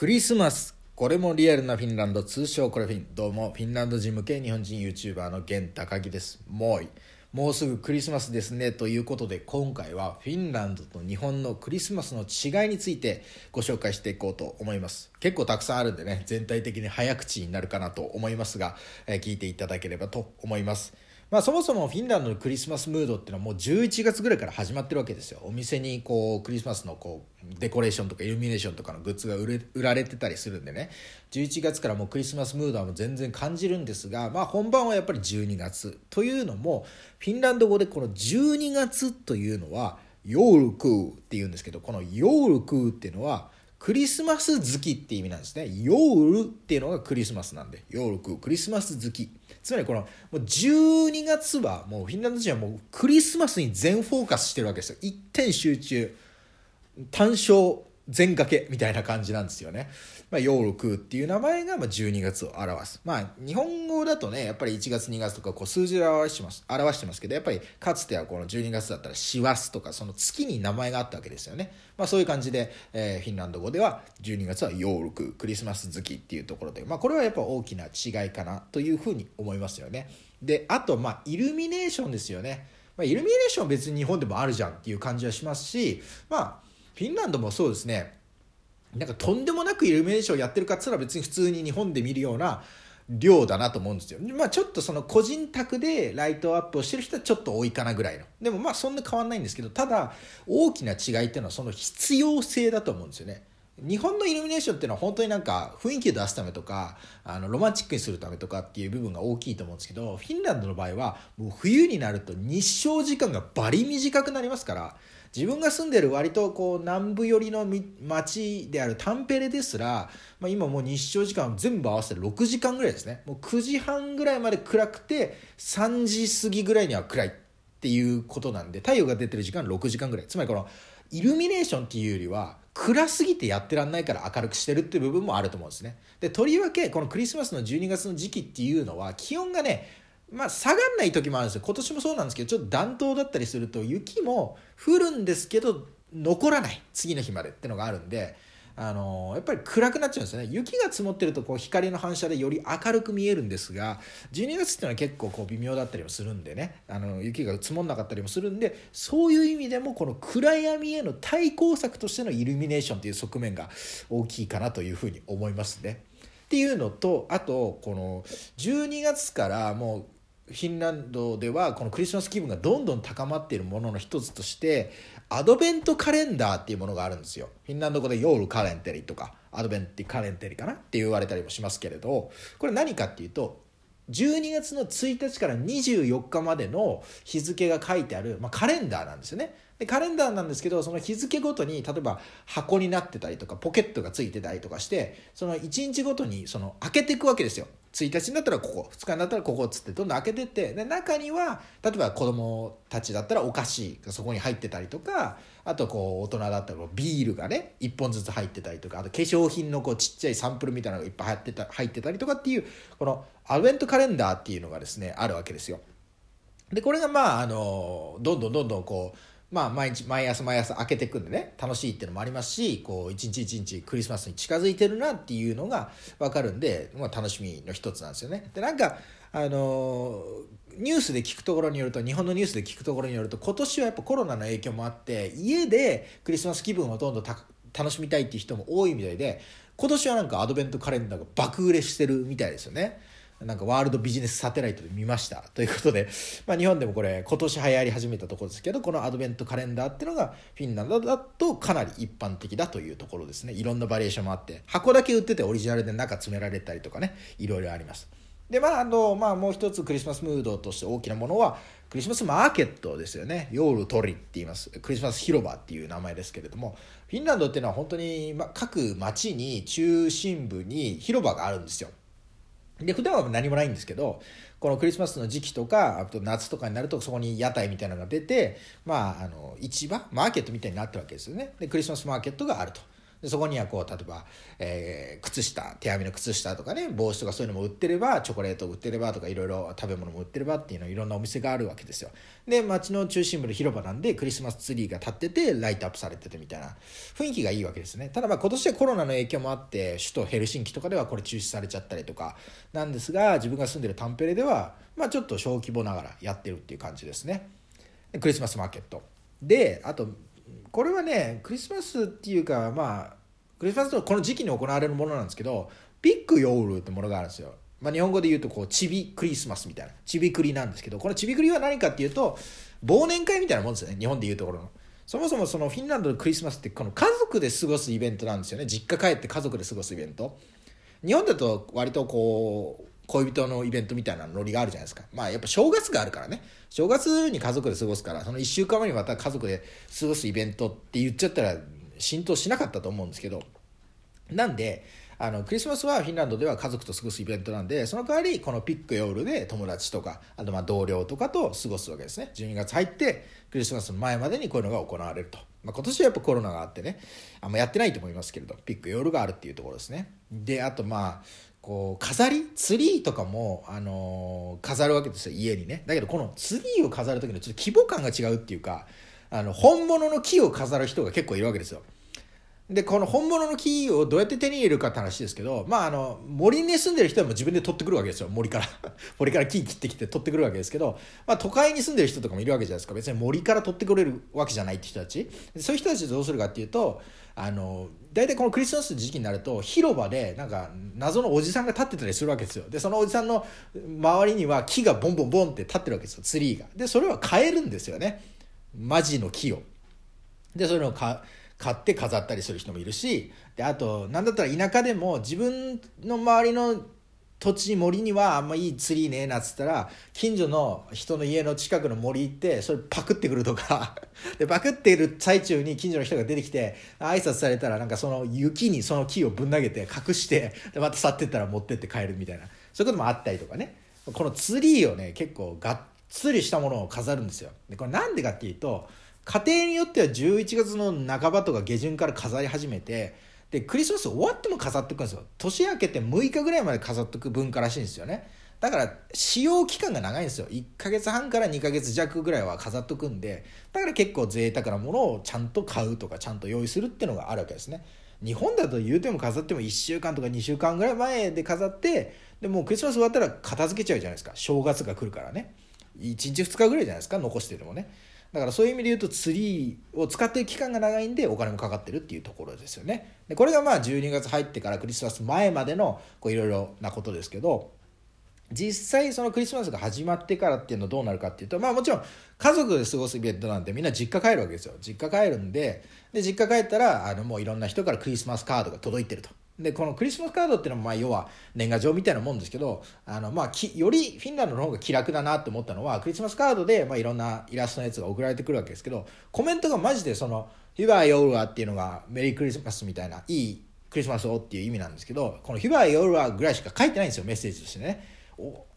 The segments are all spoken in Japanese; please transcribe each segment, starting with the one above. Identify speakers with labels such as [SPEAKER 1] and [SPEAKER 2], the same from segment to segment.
[SPEAKER 1] クリスマス。これもリアルなフィンランド。通称コレフィン。どうも。フィンランド人向け日本人 YouTuber の源高木です。もうい。もうすぐクリスマスですね。ということで今回はフィンランドと日本のクリスマスの違いについてご紹介していこうと思います。結構たくさんあるんでね全体的に早口になるかなと思いますが、え、聞いていただければと思います。まあ、そもそもフィンランドのクリスマスムードっていうのはもう11月ぐらいから始まってるわけですよ。お店にこうクリスマスのこうデコレーションとかイルミネーションとかのグッズが売れ売られてたりするんでね。11月からもうクリスマスムードはもう全然感じるんですが、まあ、本番はやっぱり12月というのもフィンランド語でこの12月というのはヨールクーっていうんですけどこのヨールクーっていうのはクリスマス好きって意味なんですね。夜っていうのがクリスマスなんで、夜ク、クリスマス好き。つまりこの、もう12月はもうフィンランド人はもうクリスマスに全フォーカスしてるわけですよ。一点集中。単勝全掛けみたいな感じなんですよね。まあ、ヨールクっていう名前がま12月を表す。まあ、日本語だとね、やっぱり1月2月とかこう数字で表してます、表してますけど、やっぱりかつてはこの12月だったら師走とかその月に名前があったわけですよね。まあそういう感じで、えー、フィンランド語では12月はヨールク、クリスマス月っていうところで、まあこれはやっぱ大きな違いかなというふうに思いますよね。で、あと、まあイルミネーションですよね。まあ、イルミネーション別に日本でもあるじゃんっていう感じはしますし、まあフィンランドもそうですねなんかとんでもなくイルミネーションやってるかっつったら別に普通に日本で見るような量だなと思うんですよ。まあちょっとその個人宅でライトアップをしてる人はちょっと多いかなぐらいの。でもまあそんな変わんないんですけど、ただ大きな違いっていうのはその必要性だと思うんですよね。日本のイルミネーションっていうのは本当になんか雰囲気を出すためとかあのロマンチックにするためとかっていう部分が大きいと思うんですけどフィンランドの場合はもう冬になると日照時間がバリ短くなりますから自分が住んでる割とこう南部寄りの町であるタンペレですら、まあ、今もう日照時間全部合わせて6時間ぐらいですね。もう9時半ぐらいまで暗くて3時過ぎぐらいには暗いっていうことなんで太陽が出てる時間6時間ぐらい。つまりこのイルミネーションっていうよりは暗すぎてやってらんないから明るくしてるっていう部分もあると思うんですね。でとりわけこのクリスマスの12月の時期っていうのは気温がねまあ、下がんない時もあるんですよ。今年もそうなんですけどちょっと暖冬だったりすると雪も降るんですけど残らない。次の日までってのがあるんであのやっぱり暗くなっちゃうんですよね。雪が積もってるとこう光の反射でより明るく見えるんですが12月っていうのは結構こう微妙だったりもするんでね。あの雪が積もんなかったりもするんでそういう意味でもこの暗闇への対抗策としてのイルミネーションという側面が大きいかなというふうに思いますね。っていうのとあとこの12月からもうフィンランドではこのクリスマス気分がどんどん高まっているものの一つとしてアドベントカレンダーっていうものがあるんですよ。フィンランド語でヨールカレンテリとかアドベンティカレンテリかなって言われたりもしますけれどこれ何かっていうと12月の1日から24日までの日付が書いてある、まあ、カレンダーなんですよね。でカレンダーなんですけどその日付ごとに例えば箱になってたりとかポケットがついてたりとかしてその1日ごとにその開けていくわけですよ。1日になったらここ2日になったらここっつってどんどん開けてってで中には例えば子供たちだったらお菓子がそこに入ってたりとかあとこう大人だったらビールがね1本ずつ入ってたりとかあと化粧品のこうちっちゃいサンプルみたいなのがいっぱい入ってた入ってたりとかっていうこのアドベントカレンダーっていうのがですねあるわけですよ。でこれがまああのどんどんどんどんこうまあ、毎日毎朝毎朝開けてくんでね楽しいっていうのもありますしこう一日一日クリスマスに近づいてるなっていうのが分かるんで、まあ、楽しみの一つなんですよね。でなんかあのニュースで聞くところによると日本のニュースで聞くところによると今年はやっぱコロナの影響もあって家でクリスマス気分をどんどん楽しみたいっていう人も多いみたいで今年はなんかアドベントカレンダーが爆売れしてるみたいですよね。なんかワールドビジネスサテライトで見ましたということで、まあ、日本でもこれ今年流行り始めたところですけどこのアドベントカレンダーっていうのがフィンランドだとかなり一般的だというところですね。いろんなバリエーションもあって箱だけ売っててオリジナルで中詰められたりとかねいろいろあります。でまああの、まあ、もう一つクリスマスムードとして大きなものはクリスマスマーケットですよね。ヨールトリって言います。クリスマス広場っていう名前ですけれどもフィンランドっていうのは本当に、ま、各町に中心部に広場があるんですよ。で普段は何もないんですけどこのクリスマスの時期とかあと夏とかになるとそこに屋台みたいなのが出てまああの市場マーケットみたいになってるわけですよね。でクリスマスマーケットがあると。でそこにはこう例えば、えー、靴下手編みの靴下とかね帽子とかそういうのも売ってればチョコレート売ってればとかいろいろ食べ物も売ってればっていうのいろんなお店があるわけですよ。で街の中心部の広場なんでクリスマスツリーが立っててライトアップされててみたいな雰囲気がいいわけですね。ただまあ今年はコロナの影響もあって首都ヘルシンキとかではこれ中止されちゃったりとかなんですが自分が住んでるタンペレではまあちょっと小規模ながらやってるっていう感じですね。クリスマスマーケット。であとこれはねクリスマスっていうかまあクリスマスのこの時期に行われるものなんですけどビッグヨールってものがあるんですよ、まあ、日本語で言うとこうちびクリスマスみたいな。ちびクリなんですけどこのちびクリは何かっていうと忘年会みたいなもんですよね日本で言うところの。そもそもそのフィンランドのクリスマスってこの家族で過ごすイベントなんですよね。実家帰って家族で過ごすイベント。日本だと割とこう恋人のイベントみたいなノリがあるじゃないですか。まあやっぱ正月があるからね。正月に家族で過ごすから、その1週間後にまた家族で過ごすイベントって言っちゃったら浸透しなかったと思うんですけど。なんで、あのクリスマスはフィンランドでは家族と過ごすイベントなんでその代わりこのピック夜で友達とかあとまあ同僚とかと過ごすわけですね12月入ってクリスマスの前までにこういうのが行われると、まあ、今年はやっぱコロナがあってねあんまやってないと思いますけれどピック夜があるっていうところですね。であとまあこう飾りツリーとかも、あのー、飾るわけですよ家にね。だけどこのツリーを飾る時のちょっと規模感が違うっていうかあの本物の木を飾る人が結構いるわけですよ。でこの本物の木をどうやって手に入れるかって話ですけどまああの森に住んでる人は自分で取ってくるわけですよ。森から。森から木切ってきて取ってくるわけですけど、まあ、都会に住んでる人とかもいるわけじゃないですか。別に森から取ってくれるわけじゃないって人たち。そういう人たちどうするかっていうとあの大体このクリスマスの時期になると広場でなんか謎のおじさんが立ってたりするわけですよ。でそのおじさんの周りには木がボンボンボンって立ってるわけですよ。ツリーが。でそれは買えるんですよね。マジの木を。でそういうのを買買って飾ったりする人もいるしであと何だったら田舎でも自分の周りの土地森にはあんまいいツリーねえなっつったら近所の人の家の近くの森行ってそれパクってくるとか。でパクってる最中に近所の人が出てきて挨拶されたらなんかその雪にその木をぶん投げて隠してでまた去ってったら持ってって帰るみたいな。そういうこともあったりとかね。このツリーをね結構がっつりしたものを飾るんですよ。でこれなんでかっていうと家庭によっては11月の半ばとか下旬から飾り始めてでクリスマス終わっても飾ってくんですよ。年明けて6日ぐらいまで飾ってく文化らしいんですよね。だから使用期間が長いんですよ。1ヶ月半から2ヶ月弱ぐらいは飾っとくんでだから結構贅沢なものをちゃんと買うとかちゃんと用意するっていうのがあるわけですね。日本だと言うても飾っても1週間とか2週間ぐらい前で飾ってでもうクリスマス終わったら片付けちゃうじゃないですか。正月が来るからね。1日2日ぐらいじゃないですか残しててもね。だからそういう意味で言うとツリーを使ってる期間が長いんでお金もかかってるっていうところですよね。でこれがまあ12月入ってからクリスマス前までのいろいろなことですけど実際そのクリスマスが始まってからっていうのはどうなるかっていうとまあもちろん家族で過ごすイベントなんてみんな実家帰るわけですよ実家帰るんでで実家帰ったらあのもういろんな人からクリスマスカードが届いてるとでこのクリスマスカードっていうのもまあ要は年賀状みたいなもんですけどあのまあきよりフィンランドの方が気楽だなって思ったのはクリスマスカードでまあいろんなイラストのやつが送られてくるわけですけどコメントがマジでその「ヒバーヨールワ」っていうのがメリークリスマスみたいないいクリスマスをっていう意味なんですけどこの「ヒバーヨールワ」ぐらいしか書いてないんですよメッセージとしてね。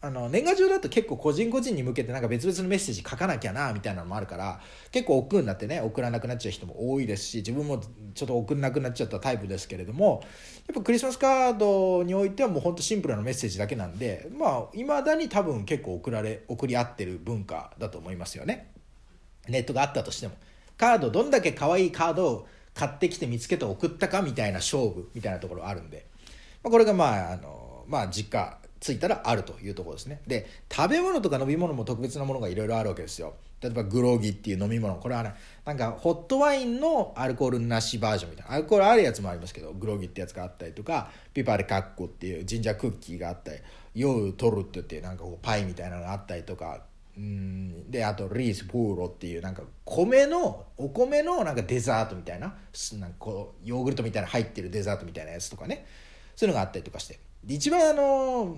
[SPEAKER 1] あの年賀状だと結構個人個人に向けてなんか別々のメッセージ書かなきゃなみたいなのもあるから結構億劫になってね送らなくなっちゃう人も多いですし自分もちょっと送んなくなっちゃったタイプですけれどもやっぱクリスマスカードにおいてはもうほんとシンプルなメッセージだけなんでまあいまだに多分結構送られ送り合ってる文化だと思いますよね。ネットがあったとしてもカードどんだけ可愛いカードを買ってきて見つけて送ったかみたいな勝負みたいなところあるんで、まあ、これがまああのまあ実家ついたらあるというところですね。で食べ物とか飲み物も特別なものがいろいろあるわけですよ。例えばグロギっていう飲み物。これはねなんかホットワインのアルコールなしバージョンみたいな。アルコールあるやつもありますけどグロギってやつがあったりとかピパレカッコっていうジンジャークッキーがあったりヨウトルってってなんかこうパイみたいなのがあったりとかうんであとリースプーロっていうなんか米のお米のなんかデザートみたいななんかこうヨーグルトみたいな入ってるデザートみたいなやつとかね。そういうのがあったりとかして。一番あの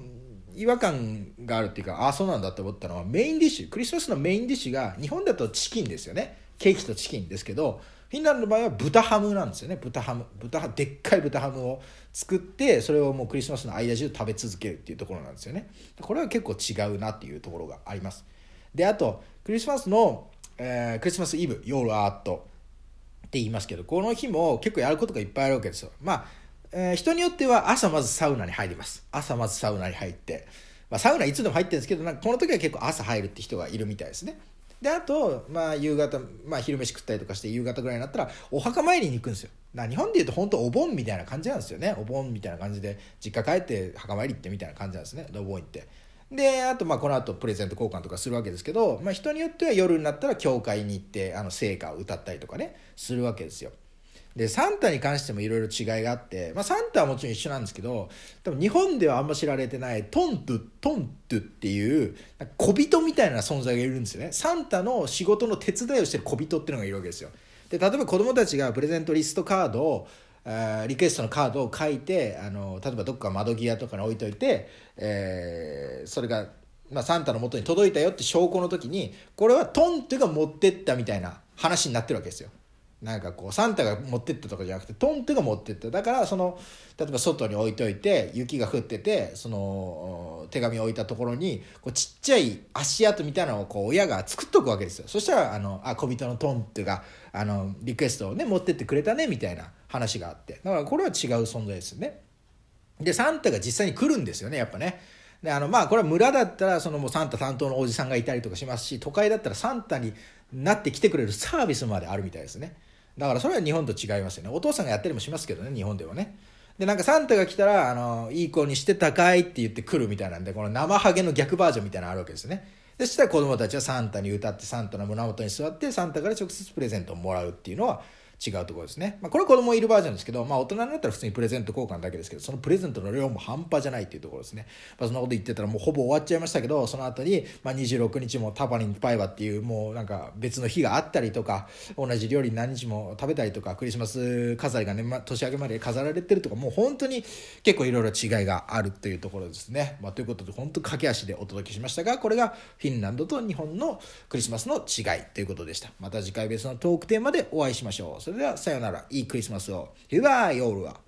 [SPEAKER 1] 違和感があるっていうかああそうなんだって思ったのはメインディッシュクリスマスのメインディッシュが日本だとチキンですよね。ケーキとチキンですけどフィンランドの場合は豚ハムなんですよね。豚ハム豚でっかい豚ハムを作ってそれをもうクリスマスの間中食べ続けるっていうところなんですよね。これは結構違うなっていうところがあります。であとクリスマスの、えー、クリスマスイブ夜アートって言いますけどこの日も結構やることがいっぱいあるわけですよ。まあ、えー、人によっては朝まずサウナに入ります。朝まずサウナに入って、まあ、サウナいつでも入ってるんですけどなんかこの時は結構朝入るって人がいるみたいですね。であと、まあ、夕方、まあ、昼飯食ったりとかして夕方ぐらいになったらお墓参りに行くんですよ。な日本でいうと本当お盆みたいな感じなんですよね。お盆みたいな感じで実家帰って墓参り行ってみたいな感じなんですね。お盆行って。であとまあこの後プレゼント交換とかするわけですけど、まあ、人によっては夜になったら教会に行ってあの聖歌を歌ったりとかねするわけですよ。でサンタに関してもいろいろ違いがあって、まあ、サンタはもちろん一緒なんですけど多分日本ではあんま知られてないトントゥトントっていう小人みたいな存在がいるんですよね。サンタの仕事の手伝いをしてる小人っていうのがいるわけですよ。で例えば子供たちがプレゼントリストカードをリクエストのカードを書いてあの例えばどっか窓際とかに置いといて、えー、それが、まあ、サンタの元に届いたよって証拠の時にこれはトントゥが持ってったみたいな話になってるわけですよ。なんかこうサンタが持ってったとかじゃなくてトンテが持ってった。だからその例えば外に置いといて雪が降っててその手紙を置いたところにこうちっちゃい足跡みたいなのをこう親が作っとくわけですよ。そしたらあのあ小人のトンテがあのリクエストをね持ってってくれたねみたいな話があって。だからこれは違う存在ですよね。でサンタが実際に来るんですよねやっぱね。であのまあこれは村だったらそのもうサンタ担当のおじさんがいたりとかしますし都会だったらサンタになって来てくれるサービスまであるみたいですね。だからそれは日本と違いますよね。お父さんがやったりもしますけどね日本ではね。でなんかサンタが来たらあのいい子にして高いって言って来るみたいなんでこの生ハゲの逆バージョンみたいなのあるわけですね。でそしたら子供たちはサンタに歌ってサンタの胸元に座ってサンタから直接プレゼントをもらうっていうのは違うところですね。まあ、これは子供いるバージョンですけど、まあ、大人になったら普通にプレゼント交換だけですけど、そのプレゼントの量も半端じゃないっていうところですね。まあ、そんなこと言ってたらもうほぼ終わっちゃいましたけど、その後に、まあ、26日もタパニンパイバっていうもうなんか別の日があったりとか、同じ料理何日も食べたりとか、クリスマス飾りがね、年明けまで飾られてるとか、もう本当に結構いろいろ違いがあるというところですね。まあ、ということで、本当駆け足でお届けしましたが、これがフィンランドと日本のクリスマスの違いということでした。また次回別のトークテーマでお会いしましょう。それではさようなら。いいクリスマスを。バイバイ、オールは。